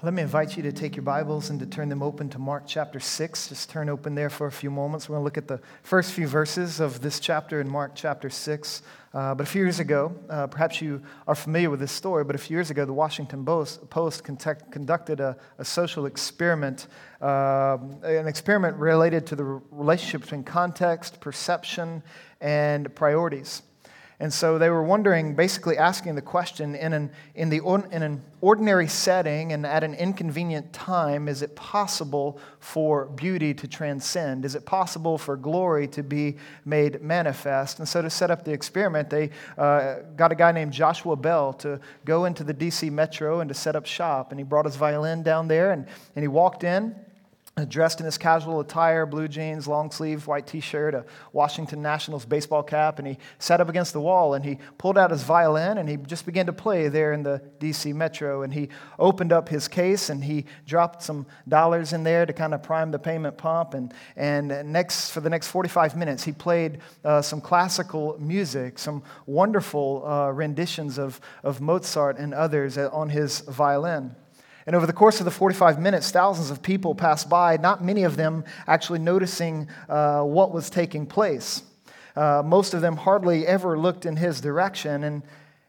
Let me invite you to take your Bibles and to turn them open to Mark chapter 6. Just turn open there for a few moments. We're going to look at the first few verses of this chapter in Mark chapter 6. Uh, but a few years ago, uh, perhaps you are familiar with this story, but a few years ago, the Washington Post, Post contact, conducted a, a, social experiment, uh, an experiment related to the relationship between context, perception, and priorities. And so they were wondering, basically asking the question in an, in, the, in an ordinary setting and at an inconvenient time, is it possible for beauty to transcend? Is it possible for glory to be made manifest? And so to set up the experiment, they uh, got a guy named Joshua Bell to go into the DC Metro and to set up shop. And he brought his violin down there and, and he walked in dressed in his casual attire, blue jeans, long sleeve, white t shirt, a Washington Nationals baseball cap, and he sat up against the wall and he pulled out his violin and he just began to play there in the DC Metro. And he opened up his case and he dropped some dollars in there to kind of prime the payment pump. And, and next, for the next 45 minutes, he played uh, some classical music, some wonderful uh, renditions of, of Mozart and others on his violin. And over the course of the 45 minutes, thousands of people passed by, not many of them actually noticing uh, what was taking place. Uh, most of them hardly ever looked in his direction. And,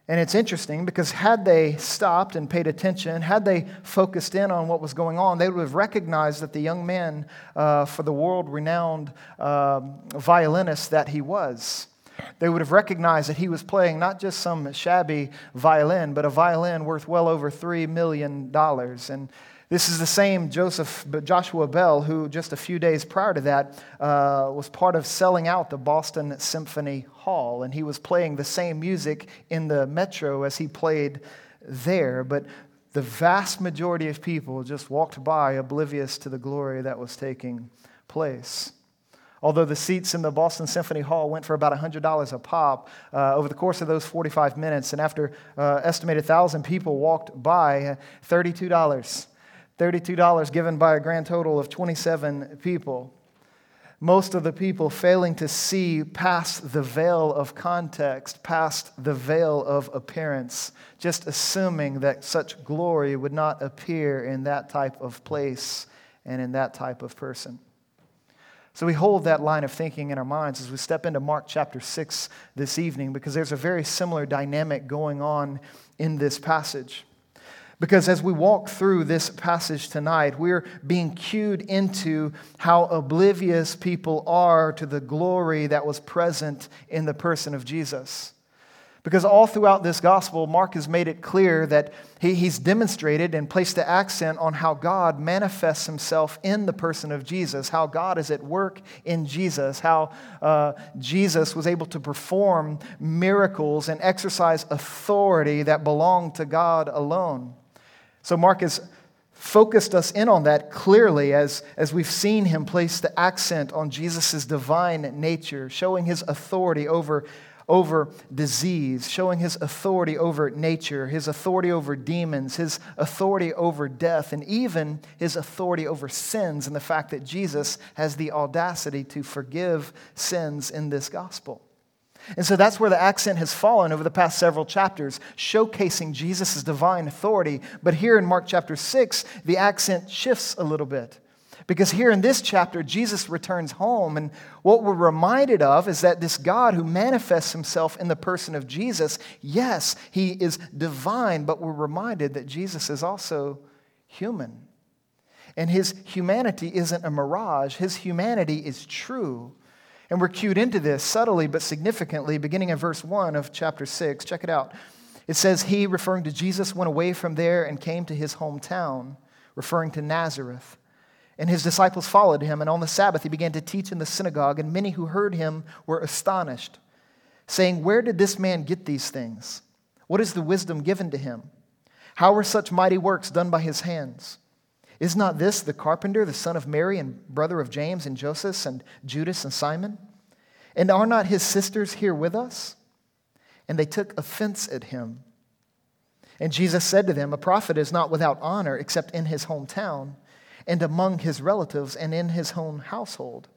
and it's interesting because had they stopped and paid attention, had they focused in on what was going on, they would have recognized that the young man, uh, for the world renowned um, violinist that he was, they would have recognized that he was playing not just some shabby violin, but a violin worth well over $3 million. And this is the same Joseph, Joshua Bell, who just a few days prior to that uh, was part of selling out the Boston Symphony Hall. And he was playing the same music in the metro as he played there. But the vast majority of people just walked by oblivious to the glory that was taking place. Although the seats in the Boston Symphony Hall went for about $100 a pop uh, over the course of those 45 minutes, and after uh, estimated 1,000 people walked by, $32. $32 given by a grand total of 27 people. Most of the people failing to see past the veil of context, past the veil of appearance, just assuming that such glory would not appear in that type of place and in that type of person. So we hold that line of thinking in our minds as we step into Mark chapter 6 this evening because there's a very similar dynamic going on in this passage. Because as we walk through this passage tonight, we're being cued into how oblivious people are to the glory that was present in the person of Jesus. Because all throughout this gospel, Mark has made it clear that he, he's demonstrated and placed the accent on how God manifests himself in the person of Jesus, how God is at work in Jesus, how uh, Jesus was able to perform miracles and exercise authority that belonged to God alone. So, Mark has focused us in on that clearly as, as we've seen him place the accent on Jesus' divine nature, showing his authority over over disease, showing his authority over nature, his authority over demons, his authority over death, and even his authority over sins, and the fact that Jesus has the audacity to forgive sins in this gospel. And so that's where the accent has fallen over the past several chapters, showcasing Jesus' divine authority. But here in Mark chapter 6, the accent shifts a little bit. Because here in this chapter, Jesus returns home, and what we're reminded of is that this God who manifests himself in the person of Jesus, yes, he is divine, but we're reminded that Jesus is also human. And his humanity isn't a mirage, his humanity is true. And we're cued into this subtly but significantly, beginning in verse 1 of chapter 6. Check it out. It says, He, referring to Jesus, went away from there and came to his hometown, referring to Nazareth. And his disciples followed him, and on the Sabbath he began to teach in the synagogue, and many who heard him were astonished, saying, Where did this man get these things? What is the wisdom given to him? How are such mighty works done by his hands? Is not this the carpenter, the son of Mary, and brother of James and Joseph, and Judas and Simon? And are not his sisters here with us? And they took offense at him. And Jesus said to them, A prophet is not without honor except in his hometown and among his relatives and in his own household.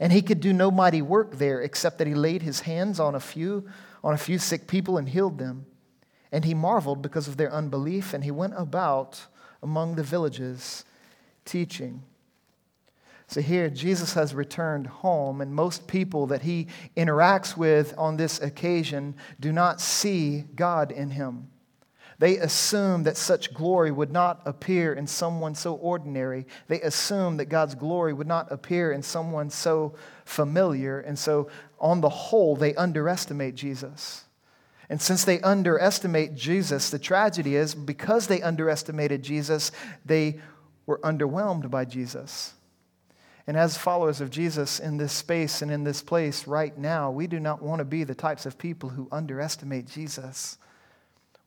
And he could do no mighty work there except that he laid his hands on a few on a few sick people and healed them. And he marveled because of their unbelief, and he went about among the villages, teaching. So here, Jesus has returned home, and most people that he interacts with on this occasion do not see God in him. They assume that such glory would not appear in someone so ordinary. They assume that God's glory would not appear in someone so familiar. And so, on the whole, they underestimate Jesus. And since they underestimate Jesus, the tragedy is because they underestimated Jesus, they were underwhelmed by Jesus. And as followers of Jesus in this space and in this place right now, we do not want to be the types of people who underestimate Jesus.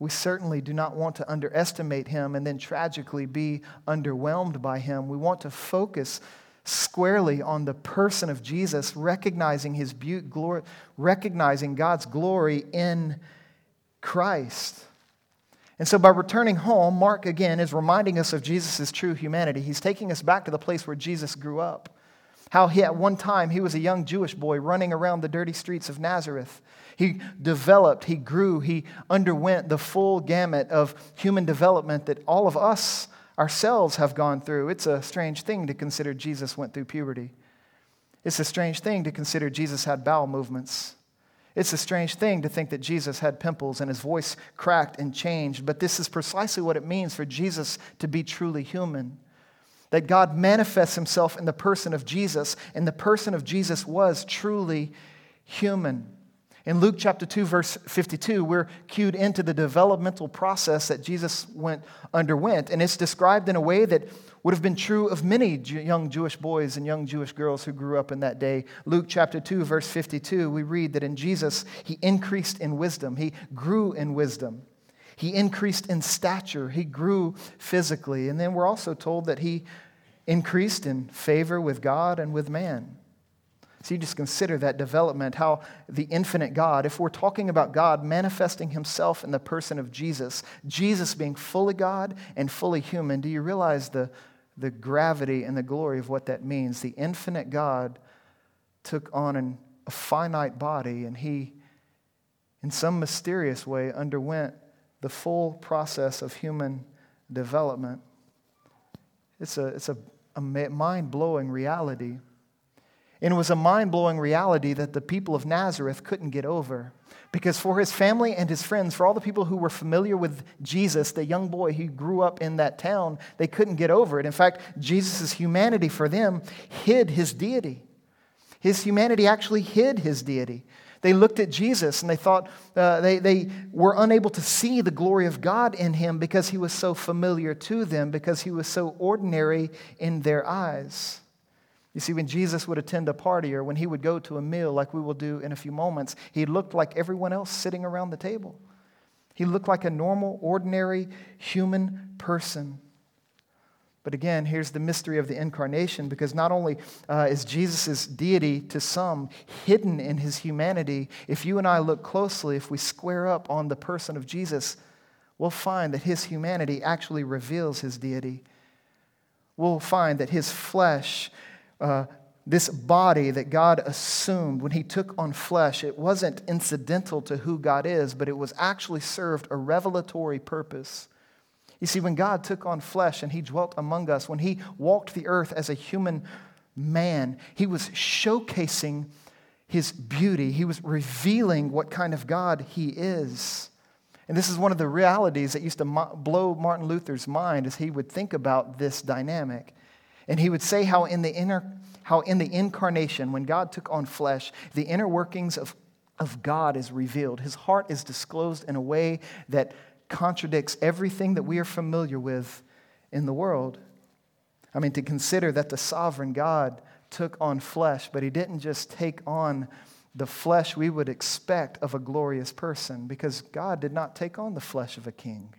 We certainly do not want to underestimate him and then tragically be underwhelmed by him. We want to focus squarely on the person of Jesus, recognizing his beauty, glory, recognizing God's glory in Christ. And so, by returning home, Mark again is reminding us of Jesus' true humanity. He's taking us back to the place where Jesus grew up. How he, at one time he was a young Jewish boy running around the dirty streets of Nazareth. He developed, he grew, he underwent the full gamut of human development that all of us ourselves have gone through. It's a strange thing to consider Jesus went through puberty. It's a strange thing to consider Jesus had bowel movements. It's a strange thing to think that Jesus had pimples and his voice cracked and changed, but this is precisely what it means for Jesus to be truly human. That God manifests himself in the person of Jesus, and the person of Jesus was truly human. In Luke chapter 2, verse 52, we're cued into the developmental process that Jesus went, underwent, and it's described in a way that would have been true of many young Jewish boys and young Jewish girls who grew up in that day. Luke chapter 2, verse 52, we read that in Jesus, he increased in wisdom, he grew in wisdom. He increased in stature, he grew physically. And then we're also told that he increased in favor with God and with man. So you just consider that development, how the infinite God, if we're talking about God manifesting himself in the person of Jesus, Jesus being fully God and fully human, do you realize the, the gravity and the glory of what that means? The infinite God took on an, a finite body and he, in some mysterious way, underwent the full process of human development. It's a, it's a, a mind blowing reality. And it was a mind blowing reality that the people of Nazareth couldn't get over. Because for his family and his friends, for all the people who were familiar with Jesus, the young boy who grew up in that town, they couldn't get over it. In fact, Jesus' humanity for them hid his deity. His humanity actually hid his deity. They looked at Jesus and they thought uh, they, they were unable to see the glory of God in him because he was so familiar to them, because he was so ordinary in their eyes. You see, when Jesus would attend a party or when he would go to a meal, like we will do in a few moments, he looked like everyone else sitting around the table. He looked like a normal, ordinary human person. But again, here's the mystery of the incarnation because not only uh, is Jesus' deity to some hidden in his humanity, if you and I look closely, if we square up on the person of Jesus, we'll find that his humanity actually reveals his deity. We'll find that his flesh uh, this body that God assumed when He took on flesh, it wasn't incidental to who God is, but it was actually served a revelatory purpose. You see, when God took on flesh and He dwelt among us, when He walked the earth as a human man, He was showcasing His beauty. He was revealing what kind of God He is. And this is one of the realities that used to blow Martin Luther's mind as he would think about this dynamic. And he would say how in the inner how in the incarnation, when God took on flesh, the inner workings of, of God is revealed. His heart is disclosed in a way that contradicts everything that we are familiar with in the world. I mean, to consider that the sovereign God took on flesh, but he didn't just take on the flesh we would expect of a glorious person, because God did not take on the flesh of a king.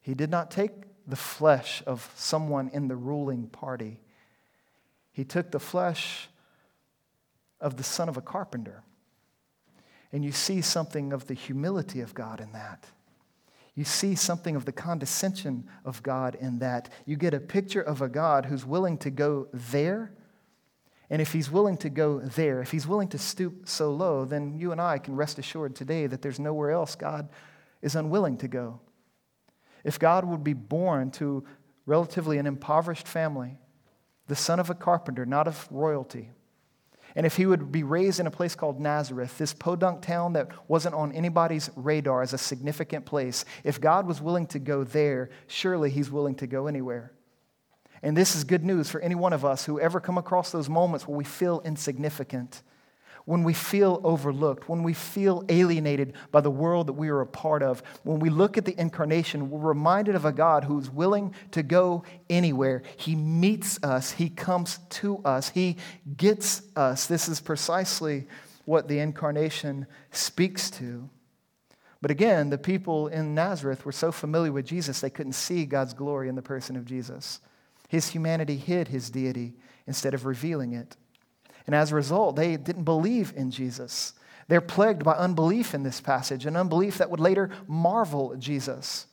He did not take the flesh of someone in the ruling party. He took the flesh of the son of a carpenter. And you see something of the humility of God in that. You see something of the condescension of God in that. You get a picture of a God who's willing to go there. And if he's willing to go there, if he's willing to stoop so low, then you and I can rest assured today that there's nowhere else God is unwilling to go. If God would be born to relatively an impoverished family, the son of a carpenter, not of royalty, and if he would be raised in a place called Nazareth, this podunk town that wasn't on anybody's radar as a significant place, if God was willing to go there, surely he's willing to go anywhere. And this is good news for any one of us who ever come across those moments where we feel insignificant when we feel overlooked, when we feel alienated by the world that we are a part of, when we look at the incarnation, we're reminded of a God who's willing to go anywhere. He meets us, He comes to us, He gets us. This is precisely what the incarnation speaks to. But again, the people in Nazareth were so familiar with Jesus, they couldn't see God's glory in the person of Jesus. His humanity hid his deity instead of revealing it. And as a result, they didn't believe in Jesus. They're plagued by unbelief in this passage, an unbelief that would later marvel Jesus.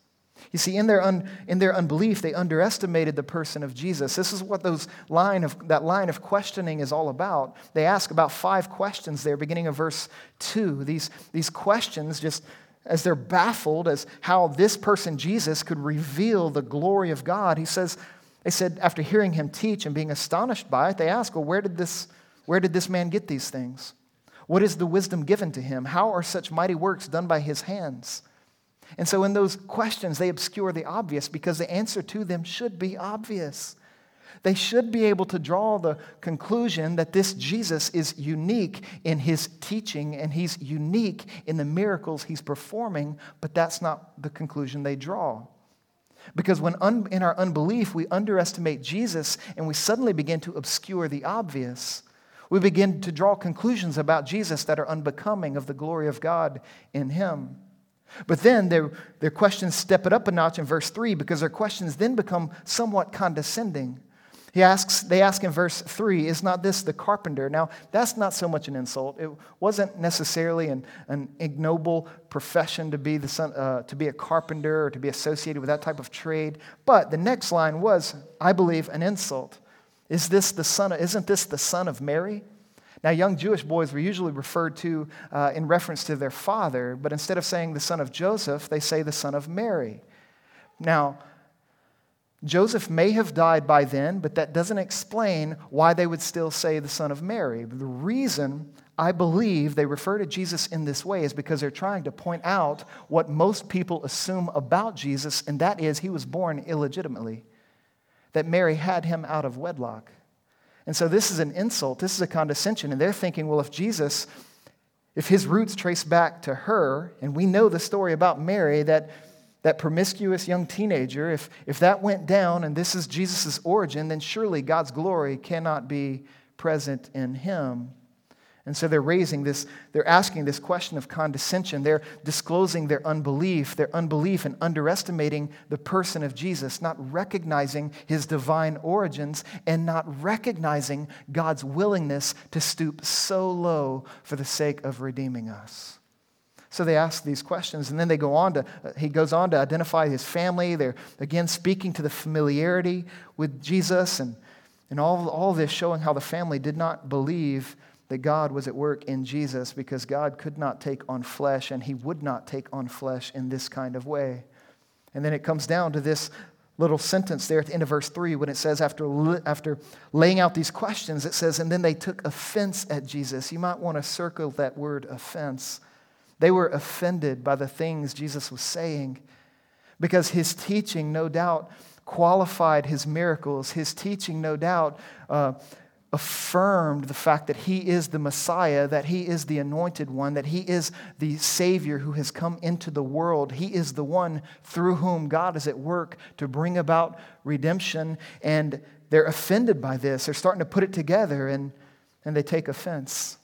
You see, in their, un, in their unbelief, they underestimated the person of Jesus. This is what those line of, that line of questioning is all about. They ask about five questions there, beginning of verse 2. These, these questions, just as they're baffled as how this person, Jesus, could reveal the glory of God, he says, they said, after hearing him teach and being astonished by it, they ask, Well, where did this, where did this man get these things? What is the wisdom given to him? How are such mighty works done by his hands? And so, in those questions, they obscure the obvious because the answer to them should be obvious. They should be able to draw the conclusion that this Jesus is unique in his teaching and he's unique in the miracles he's performing, but that's not the conclusion they draw. Because when un- in our unbelief we underestimate Jesus and we suddenly begin to obscure the obvious, we begin to draw conclusions about Jesus that are unbecoming of the glory of God in him. But then their, their questions step it up a notch in verse 3 because their questions then become somewhat condescending. He asks, they ask in verse 3, Is not this the carpenter? Now, that's not so much an insult. It wasn't necessarily an, an ignoble profession to be, the son, uh, to be a carpenter or to be associated with that type of trade. But the next line was, I believe, an insult. Is this the son of, isn't this the son of Mary? Now, young Jewish boys were usually referred to uh, in reference to their father, but instead of saying the son of Joseph, they say the son of Mary. Now, Joseph may have died by then, but that doesn't explain why they would still say the son of Mary. The reason I believe they refer to Jesus in this way is because they're trying to point out what most people assume about Jesus, and that is he was born illegitimately that Mary had him out of wedlock. And so this is an insult, this is a condescension. And they're thinking, well, if Jesus, if his roots trace back to her, and we know the story about Mary, that, that promiscuous young teenager, if, if that went down and this is Jesus' origin, then surely God's glory cannot be present in him. And so they're raising this, they're asking this question of condescension. They're disclosing their unbelief, their unbelief and underestimating the person of Jesus, not recognizing his divine origins and not recognizing God's willingness to stoop so low for the sake of redeeming us. So they ask these questions, and then they go on to, uh, he goes on to identify his family. They're again speaking to the familiarity with Jesus and, and all, all this showing how the family did not believe that God was at work in Jesus because God could not take on flesh and he would not take on flesh in this kind of way. And then it comes down to this little sentence there at the end of verse 3 when it says, after, after laying out these questions, it says, and then they took offense at Jesus. You might want to circle that word offense. They were offended by the things Jesus was saying because his teaching, no doubt, qualified his miracles. His teaching, no doubt, uh, affirmed the fact that he is the Messiah, that he is the anointed one, that he is the Savior who has come into the world. He is the one through whom God is at work to bring about redemption. And they're offended by this. They're starting to put it together and, and they take offense.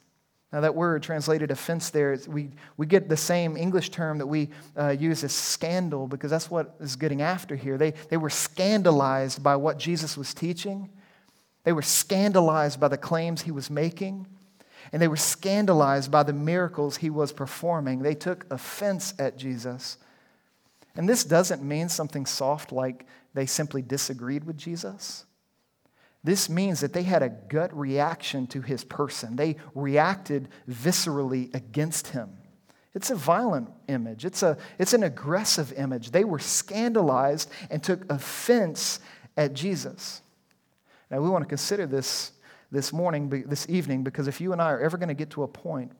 Now, that word translated offense there, we, we get the same English term that we uh, use as scandal because that's what is getting after here. They, they were scandalized by what Jesus was teaching. They were scandalized by the claims he was making, and they were scandalized by the miracles he was performing. They took offense at Jesus. And this doesn't mean something soft like they simply disagreed with Jesus. This means that they had a gut reaction to his person. They reacted viscerally against him. It's a violent image. It's, a, it's an aggressive image. They were scandalized and took offense at Jesus. Now, we want to consider this this morning, this evening, because if you and I are ever going to get to a point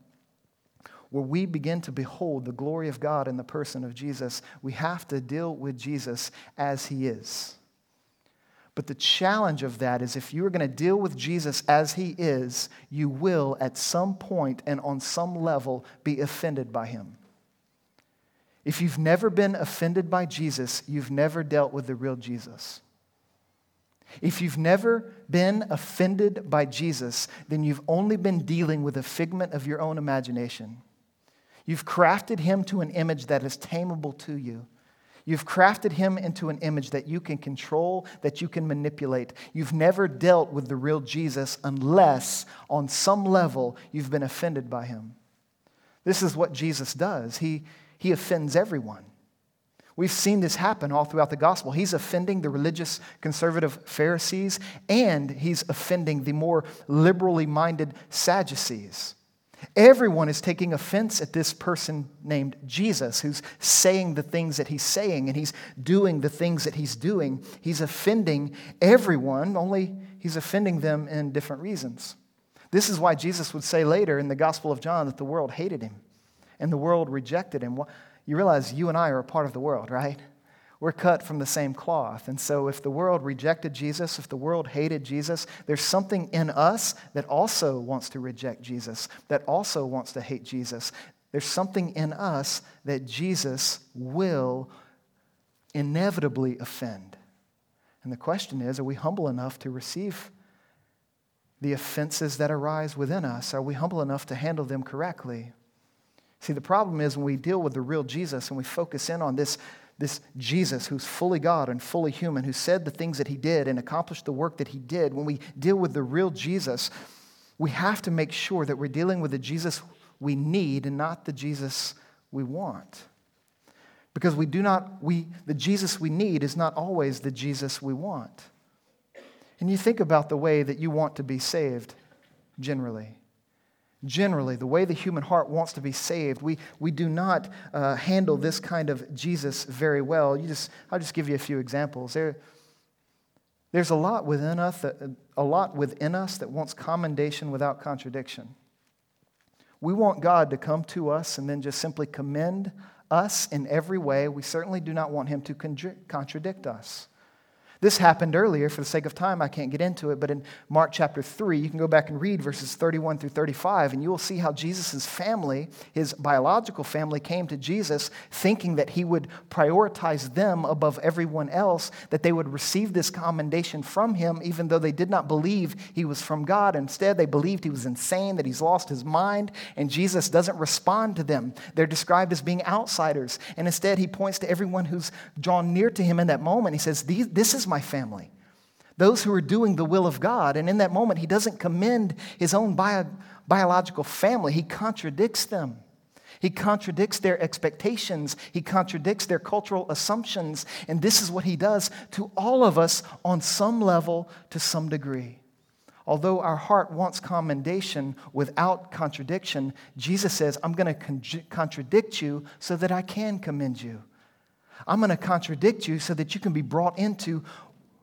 where we begin to behold the glory of God in the person of Jesus, we have to deal with Jesus as he is. But the challenge of that is if you are going to deal with Jesus as he is, you will at some point and on some level be offended by him. If you've never been offended by Jesus, you've never dealt with the real Jesus. If you've never been offended by Jesus, then you've only been dealing with a figment of your own imagination. You've crafted him to an image that is tameable to you. You've crafted him into an image that you can control, that you can manipulate. You've never dealt with the real Jesus unless, on some level, you've been offended by him. This is what Jesus does. He, he offends everyone. We've seen this happen all throughout the gospel. He's offending the religious conservative Pharisees and he's offending the more liberally minded Sadducees. Everyone is taking offense at this person named Jesus who's saying the things that he's saying and he's doing the things that he's doing. He's offending everyone, only he's offending them in different reasons. This is why Jesus would say later in the Gospel of John that the world hated him and the world rejected him. You realize you and I are a part of the world, right? We're cut from the same cloth. And so, if the world rejected Jesus, if the world hated Jesus, there's something in us that also wants to reject Jesus, that also wants to hate Jesus. There's something in us that Jesus will inevitably offend. And the question is are we humble enough to receive the offenses that arise within us? Are we humble enough to handle them correctly? See, the problem is when we deal with the real Jesus and we focus in on this this Jesus who's fully God and fully human, who said the things that he did and accomplished the work that he did, when we deal with the real Jesus, we have to make sure that we're dealing with the Jesus we need and not the Jesus we want. Because we do not, we, the Jesus we need is not always the Jesus we want. And you think about the way that you want to be saved generally generally, the way the human heart wants to be saved, we, we do not uh, handle this kind of Jesus very well. You just, I'll just give you a few examples. There, there's a lot within us that, a lot within us that wants commendation without contradiction. We want God to come to us and then just simply commend us in every way. We certainly do not want him to contradict us. This happened earlier. For the sake of time, I can't get into it. But in Mark chapter 3, you can go back and read verses 31 through 35, and you will see how Jesus' family, his biological family, came to Jesus thinking that he would prioritize them above everyone else, that they would receive this commendation from him, even though they did not believe he was from God. Instead, they believed he was insane, that he's lost his mind, and Jesus doesn't respond to them. They're described as being outsiders. And instead, he points to everyone who's drawn near to him in that moment. He says, This is my family, those who are doing the will of God. And in that moment, he doesn't commend his own bio, biological family, he contradicts them. He contradicts their expectations. He contradicts their cultural assumptions. And this is what he does to all of us on some level, to some degree. Although our heart wants commendation without contradiction, Jesus says, I'm going to con- contradict you so that I can commend you. I'm going to contradict you so that you can be brought into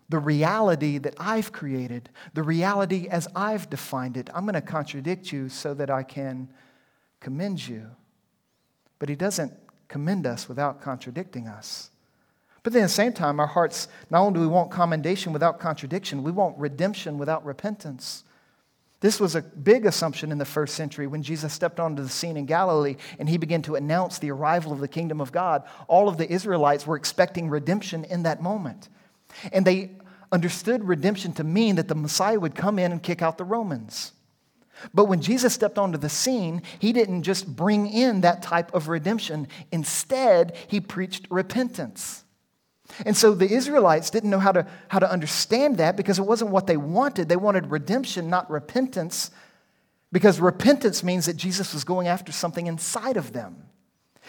the reality that I've created, the reality as I've defined it. I'm going to contradict you so that I can commend you. But he doesn't commend us without contradicting us. But then at the same time, our hearts, not only do we want commendation without contradiction, we want redemption without repentance. This was a big assumption in the first century when Jesus stepped onto the scene in Galilee and he began to announce the arrival of the kingdom of God. All of the Israelites were expecting redemption in that moment. And they understood redemption to mean that the Messiah would come in and kick out the Romans. But when Jesus stepped onto the scene, he didn't just bring in that type of redemption. Instead, he preached repentance. And so the Israelites didn't know how to, how to understand that because it wasn't what they wanted. They wanted redemption, not repentance, because repentance means that Jesus was going after something inside of them.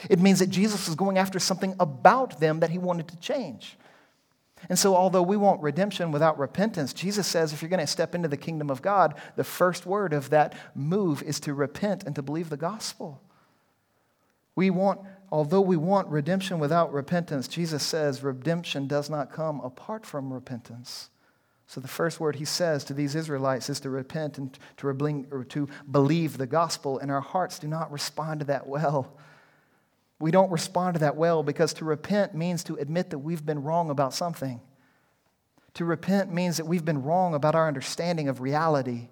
It means that Jesus was going after something about them that he wanted to change. And so, although we want redemption without repentance, Jesus says if you're going to step into the kingdom of God, the first word of that move is to repent and to believe the gospel. We want, although we want redemption without repentance, Jesus says redemption does not come apart from repentance. So the first word he says to these Israelites is to repent and to, to believe the gospel, and our hearts do not respond to that well. We don't respond to that well because to repent means to admit that we've been wrong about something. To repent means that we've been wrong about our understanding of reality.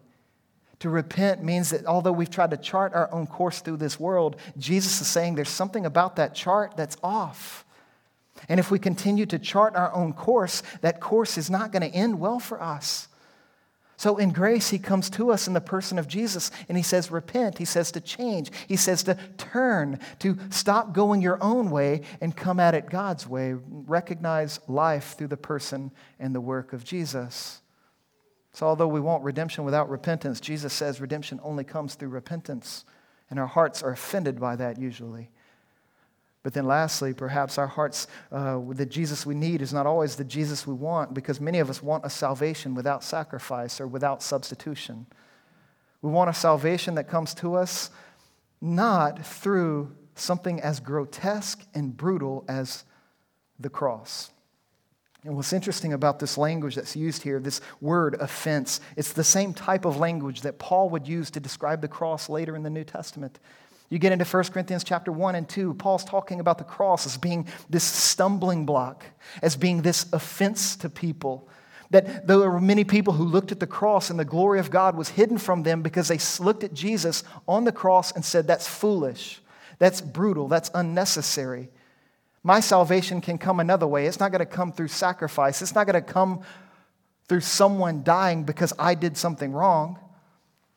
To repent means that although we've tried to chart our own course through this world, Jesus is saying there's something about that chart that's off. And if we continue to chart our own course, that course is not going to end well for us. So in grace, he comes to us in the person of Jesus and he says, Repent. He says to change. He says to turn, to stop going your own way and come at it God's way. Recognize life through the person and the work of Jesus. So although we want redemption without repentance, Jesus says redemption only comes through repentance. And our hearts are offended by that usually. But then, lastly, perhaps our hearts, uh, the Jesus we need is not always the Jesus we want because many of us want a salvation without sacrifice or without substitution. We want a salvation that comes to us not through something as grotesque and brutal as the cross. And what's interesting about this language that's used here, this word offense, it's the same type of language that Paul would use to describe the cross later in the New Testament. You get into 1 Corinthians chapter 1 and 2, Paul's talking about the cross as being this stumbling block, as being this offense to people. That there were many people who looked at the cross and the glory of God was hidden from them because they looked at Jesus on the cross and said, That's foolish, that's brutal, that's unnecessary. My salvation can come another way. It's not going to come through sacrifice, it's not going to come through someone dying because I did something wrong.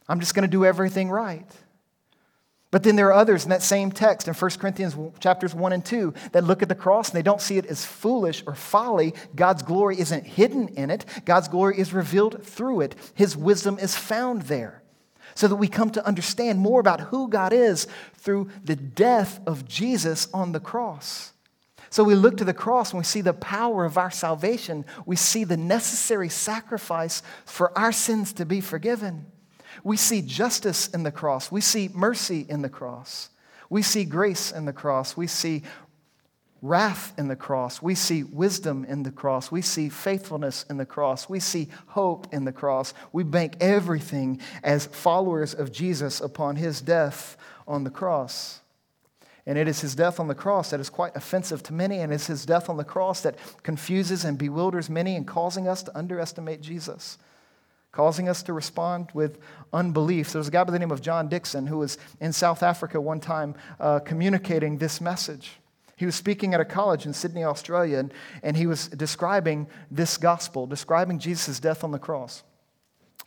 I'm just going to do everything right. But then there are others in that same text in 1 Corinthians chapters 1 and 2 that look at the cross and they don't see it as foolish or folly. God's glory isn't hidden in it, God's glory is revealed through it. His wisdom is found there. So that we come to understand more about who God is through the death of Jesus on the cross. So we look to the cross and we see the power of our salvation. We see the necessary sacrifice for our sins to be forgiven. We see justice in the cross. We see mercy in the cross. We see grace in the cross. We see wrath in the cross. We see wisdom in the cross. We see faithfulness in the cross. We see hope in the cross. We bank everything as followers of Jesus upon his death on the cross. And it is his death on the cross that is quite offensive to many, and it's his death on the cross that confuses and bewilders many and causing us to underestimate Jesus causing us to respond with unbelief. There was a guy by the name of John Dickson who was in South Africa one time uh, communicating this message. He was speaking at a college in Sydney, Australia, and, and he was describing this gospel, describing Jesus' death on the cross.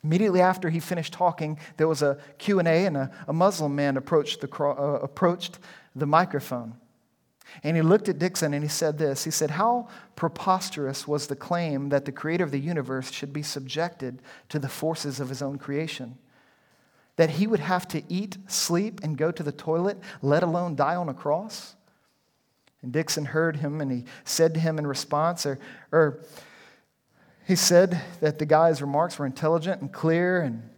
Immediately after he finished talking, there was a Q&A, and a, a Muslim man approached the, uh, approached the microphone. And he looked at Dickson and he said this He said, How preposterous was the claim that the creator of the universe should be subjected to the forces of his own creation? That he would have to eat, sleep, and go to the toilet, let alone die on a cross? And Dickson heard him and he said to him in response, or, or he said that the guy's remarks were intelligent and clear and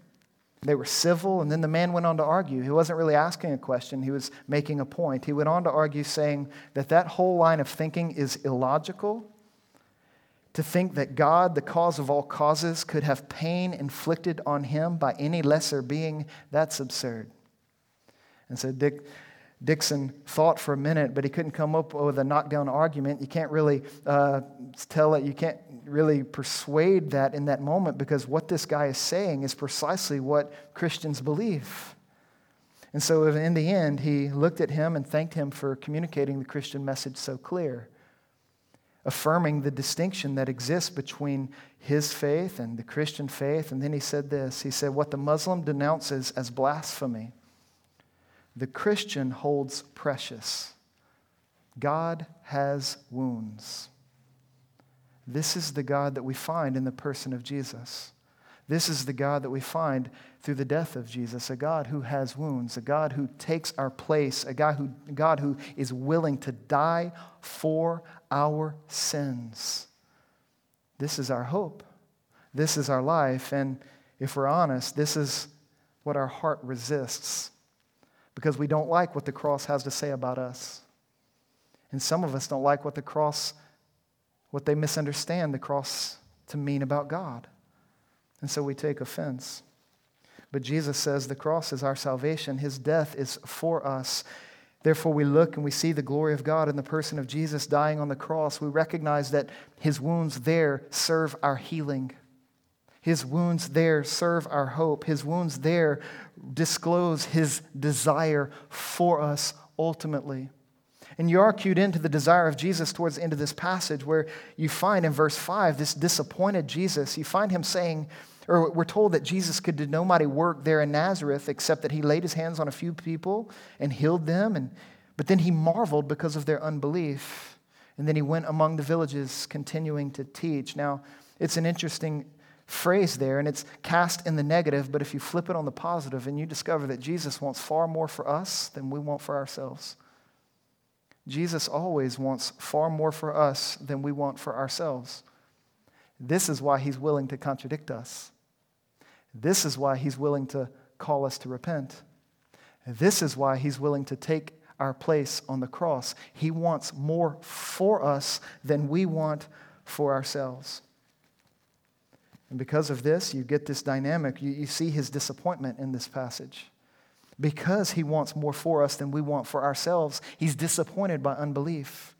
they were civil, and then the man went on to argue. He wasn't really asking a question, he was making a point. He went on to argue, saying that that whole line of thinking is illogical. To think that God, the cause of all causes, could have pain inflicted on him by any lesser being, that's absurd. And so Dick, Dickson thought for a minute, but he couldn't come up with a knockdown argument. You can't really uh, tell it, you can't really persuade that in that moment because what this guy is saying is precisely what Christians believe. And so, in the end, he looked at him and thanked him for communicating the Christian message so clear, affirming the distinction that exists between his faith and the Christian faith. And then he said this He said, What the Muslim denounces as blasphemy the Christian holds precious. God has wounds. This is the God that we find in the person of Jesus. This is the God that we find through the death of Jesus, a God who has wounds, a God who takes our place, a God who, God who is willing to die for our sins. This is our hope. This is our life. And if we're honest, this is what our heart resists because we don't like what the cross has to say about us. And some of us don't like what the cross, what they misunderstand the cross to mean about God. And so we take offense. But Jesus says the cross is our salvation, His death is for us. Therefore, we look and we see the glory of God in the person of Jesus dying on the cross. We recognize that His wounds there serve our healing. His wounds there serve our hope. His wounds there disclose his desire for us ultimately. And you are cued into the desire of Jesus towards the end of this passage, where you find in verse 5 this disappointed Jesus. You find him saying, or we're told that Jesus could do no mighty work there in Nazareth except that he laid his hands on a few people and healed them. And, but then he marveled because of their unbelief. And then he went among the villages continuing to teach. Now, it's an interesting phrase there, and it's cast in the negative, but if you flip it on the positive and you discover that Jesus wants far more for us than we want for ourselves. Jesus always wants far more for us than we want for ourselves. This is why he's willing to contradict us. This is why he's willing to call us to repent. This is why he's willing to take our place on the cross. He wants more for us than we want for ourselves. And because of this, you get this dynamic. You, you see his disappointment in this passage. Because he wants more for us than we want for ourselves, he's disappointed by unbelief.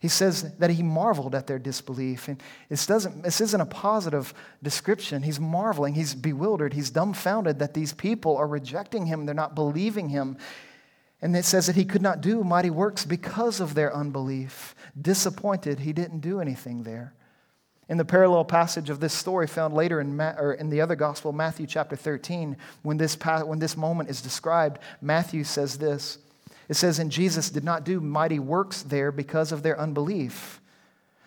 He says that he marveled at their disbelief. And this, doesn't, this isn't a positive description. He's marveling, he's bewildered, he's dumbfounded that these people are rejecting him, they're not believing him. And it says that he could not do mighty works because of their unbelief. Disappointed, he didn't do anything there. In the parallel passage of this story found later in, Ma- or in the other gospel, Matthew chapter 13, when this, pa- when this moment is described, Matthew says this. It says, And Jesus did not do mighty works there because of their unbelief.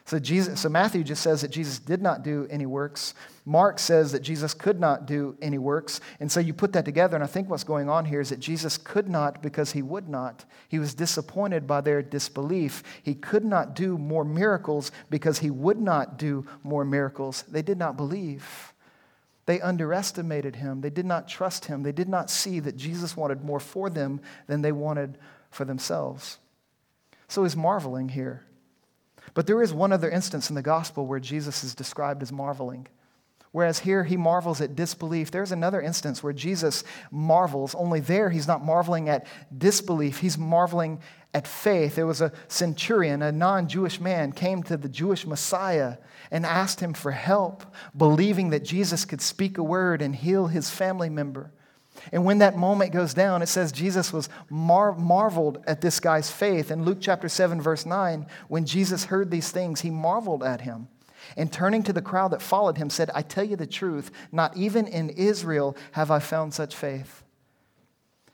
So, Jesus, so Matthew just says that Jesus did not do any works. Mark says that Jesus could not do any works. And so you put that together, and I think what's going on here is that Jesus could not because he would not. He was disappointed by their disbelief. He could not do more miracles because he would not do more miracles. They did not believe. They underestimated him. They did not trust him. They did not see that Jesus wanted more for them than they wanted for themselves. So he's marveling here. But there is one other instance in the gospel where Jesus is described as marveling. Whereas here he marvels at disbelief. There's another instance where Jesus marvels, only there he's not marveling at disbelief, he's marveling at faith. There was a centurion, a non Jewish man, came to the Jewish Messiah and asked him for help, believing that Jesus could speak a word and heal his family member. And when that moment goes down, it says Jesus was mar- marveled at this guy's faith. In Luke chapter 7, verse 9, when Jesus heard these things, he marveled at him. And turning to the crowd that followed him, said, I tell you the truth, not even in Israel have I found such faith.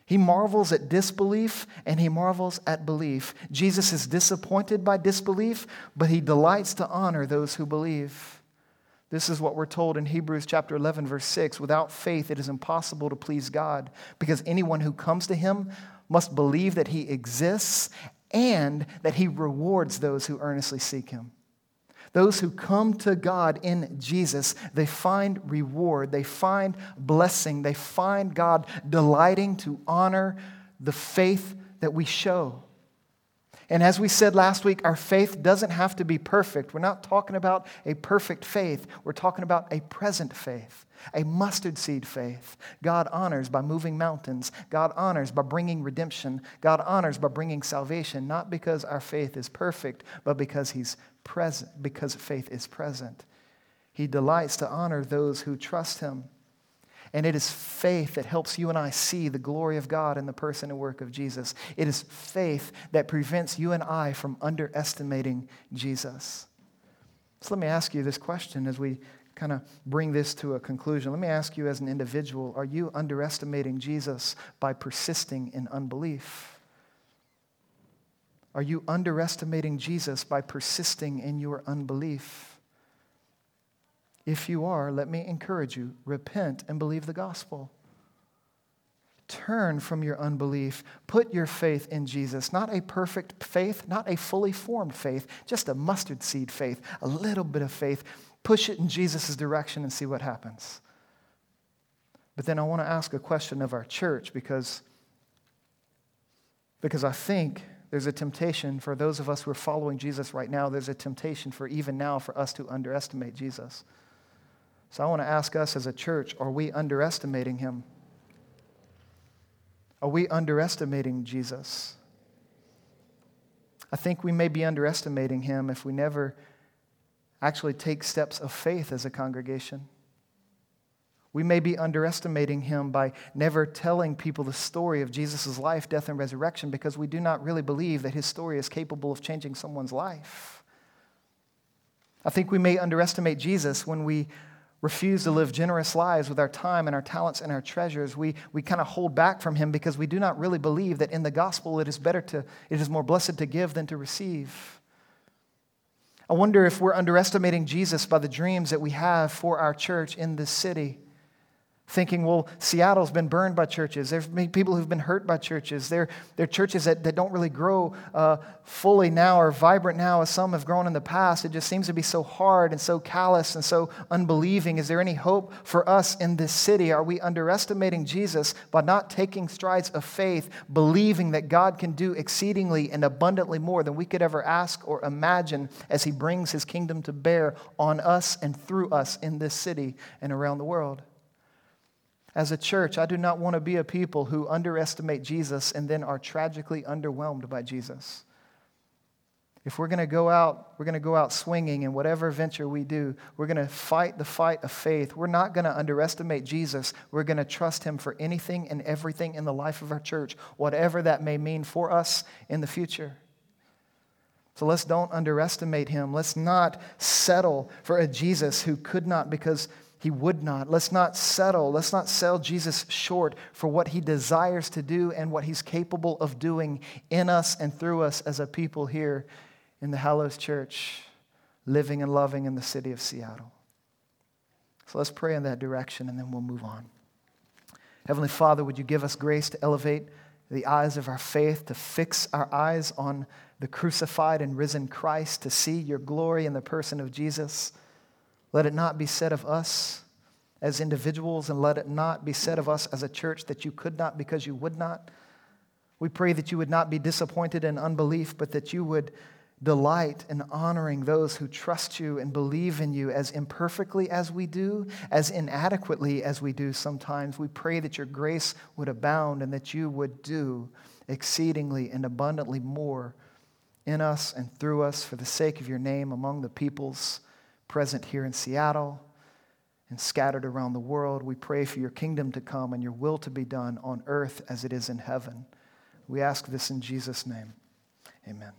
He marvels at disbelief and he marvels at belief. Jesus is disappointed by disbelief, but he delights to honor those who believe. This is what we're told in Hebrews chapter 11, verse 6. Without faith, it is impossible to please God because anyone who comes to him must believe that he exists and that he rewards those who earnestly seek him. Those who come to God in Jesus, they find reward, they find blessing, they find God delighting to honor the faith that we show. And as we said last week, our faith doesn't have to be perfect. We're not talking about a perfect faith, we're talking about a present faith, a mustard seed faith. God honors by moving mountains, God honors by bringing redemption, God honors by bringing salvation, not because our faith is perfect, but because He's present, because faith is present. He delights to honor those who trust Him. And it is faith that helps you and I see the glory of God in the person and work of Jesus. It is faith that prevents you and I from underestimating Jesus. So let me ask you this question as we kind of bring this to a conclusion. Let me ask you as an individual are you underestimating Jesus by persisting in unbelief? Are you underestimating Jesus by persisting in your unbelief? If you are, let me encourage you repent and believe the gospel. Turn from your unbelief. Put your faith in Jesus. Not a perfect faith, not a fully formed faith, just a mustard seed faith, a little bit of faith. Push it in Jesus' direction and see what happens. But then I want to ask a question of our church because Because I think there's a temptation for those of us who are following Jesus right now, there's a temptation for even now for us to underestimate Jesus. So I want to ask us as a church are we underestimating him? Are we underestimating Jesus? I think we may be underestimating him if we never actually take steps of faith as a congregation. We may be underestimating him by never telling people the story of Jesus' life, death, and resurrection because we do not really believe that his story is capable of changing someone's life. I think we may underestimate Jesus when we refuse to live generous lives with our time and our talents and our treasures. We, we kind of hold back from him because we do not really believe that in the gospel it is better to, it is more blessed to give than to receive. I wonder if we're underestimating Jesus by the dreams that we have for our church in this city thinking, well, Seattle's been burned by churches. There's people who've been hurt by churches. There, there are churches that, that don't really grow uh, fully now or vibrant now as some have grown in the past. It just seems to be so hard and so callous and so unbelieving. Is there any hope for us in this city? Are we underestimating Jesus by not taking strides of faith, believing that God can do exceedingly and abundantly more than we could ever ask or imagine as He brings His kingdom to bear on us and through us in this city and around the world? As a church, I do not want to be a people who underestimate Jesus and then are tragically underwhelmed by Jesus. If we're going to go out, we're going to go out swinging in whatever venture we do. We're going to fight the fight of faith. We're not going to underestimate Jesus. We're going to trust him for anything and everything in the life of our church, whatever that may mean for us in the future. So let's don't underestimate him. Let's not settle for a Jesus who could not because he would not. Let's not settle. Let's not sell Jesus short for what he desires to do and what he's capable of doing in us and through us as a people here in the Hallows Church, living and loving in the city of Seattle. So let's pray in that direction and then we'll move on. Heavenly Father, would you give us grace to elevate the eyes of our faith, to fix our eyes on the crucified and risen Christ, to see your glory in the person of Jesus? Let it not be said of us as individuals, and let it not be said of us as a church that you could not because you would not. We pray that you would not be disappointed in unbelief, but that you would delight in honoring those who trust you and believe in you as imperfectly as we do, as inadequately as we do sometimes. We pray that your grace would abound and that you would do exceedingly and abundantly more in us and through us for the sake of your name among the peoples present here in Seattle and scattered around the world. We pray for your kingdom to come and your will to be done on earth as it is in heaven. We ask this in Jesus' name. Amen.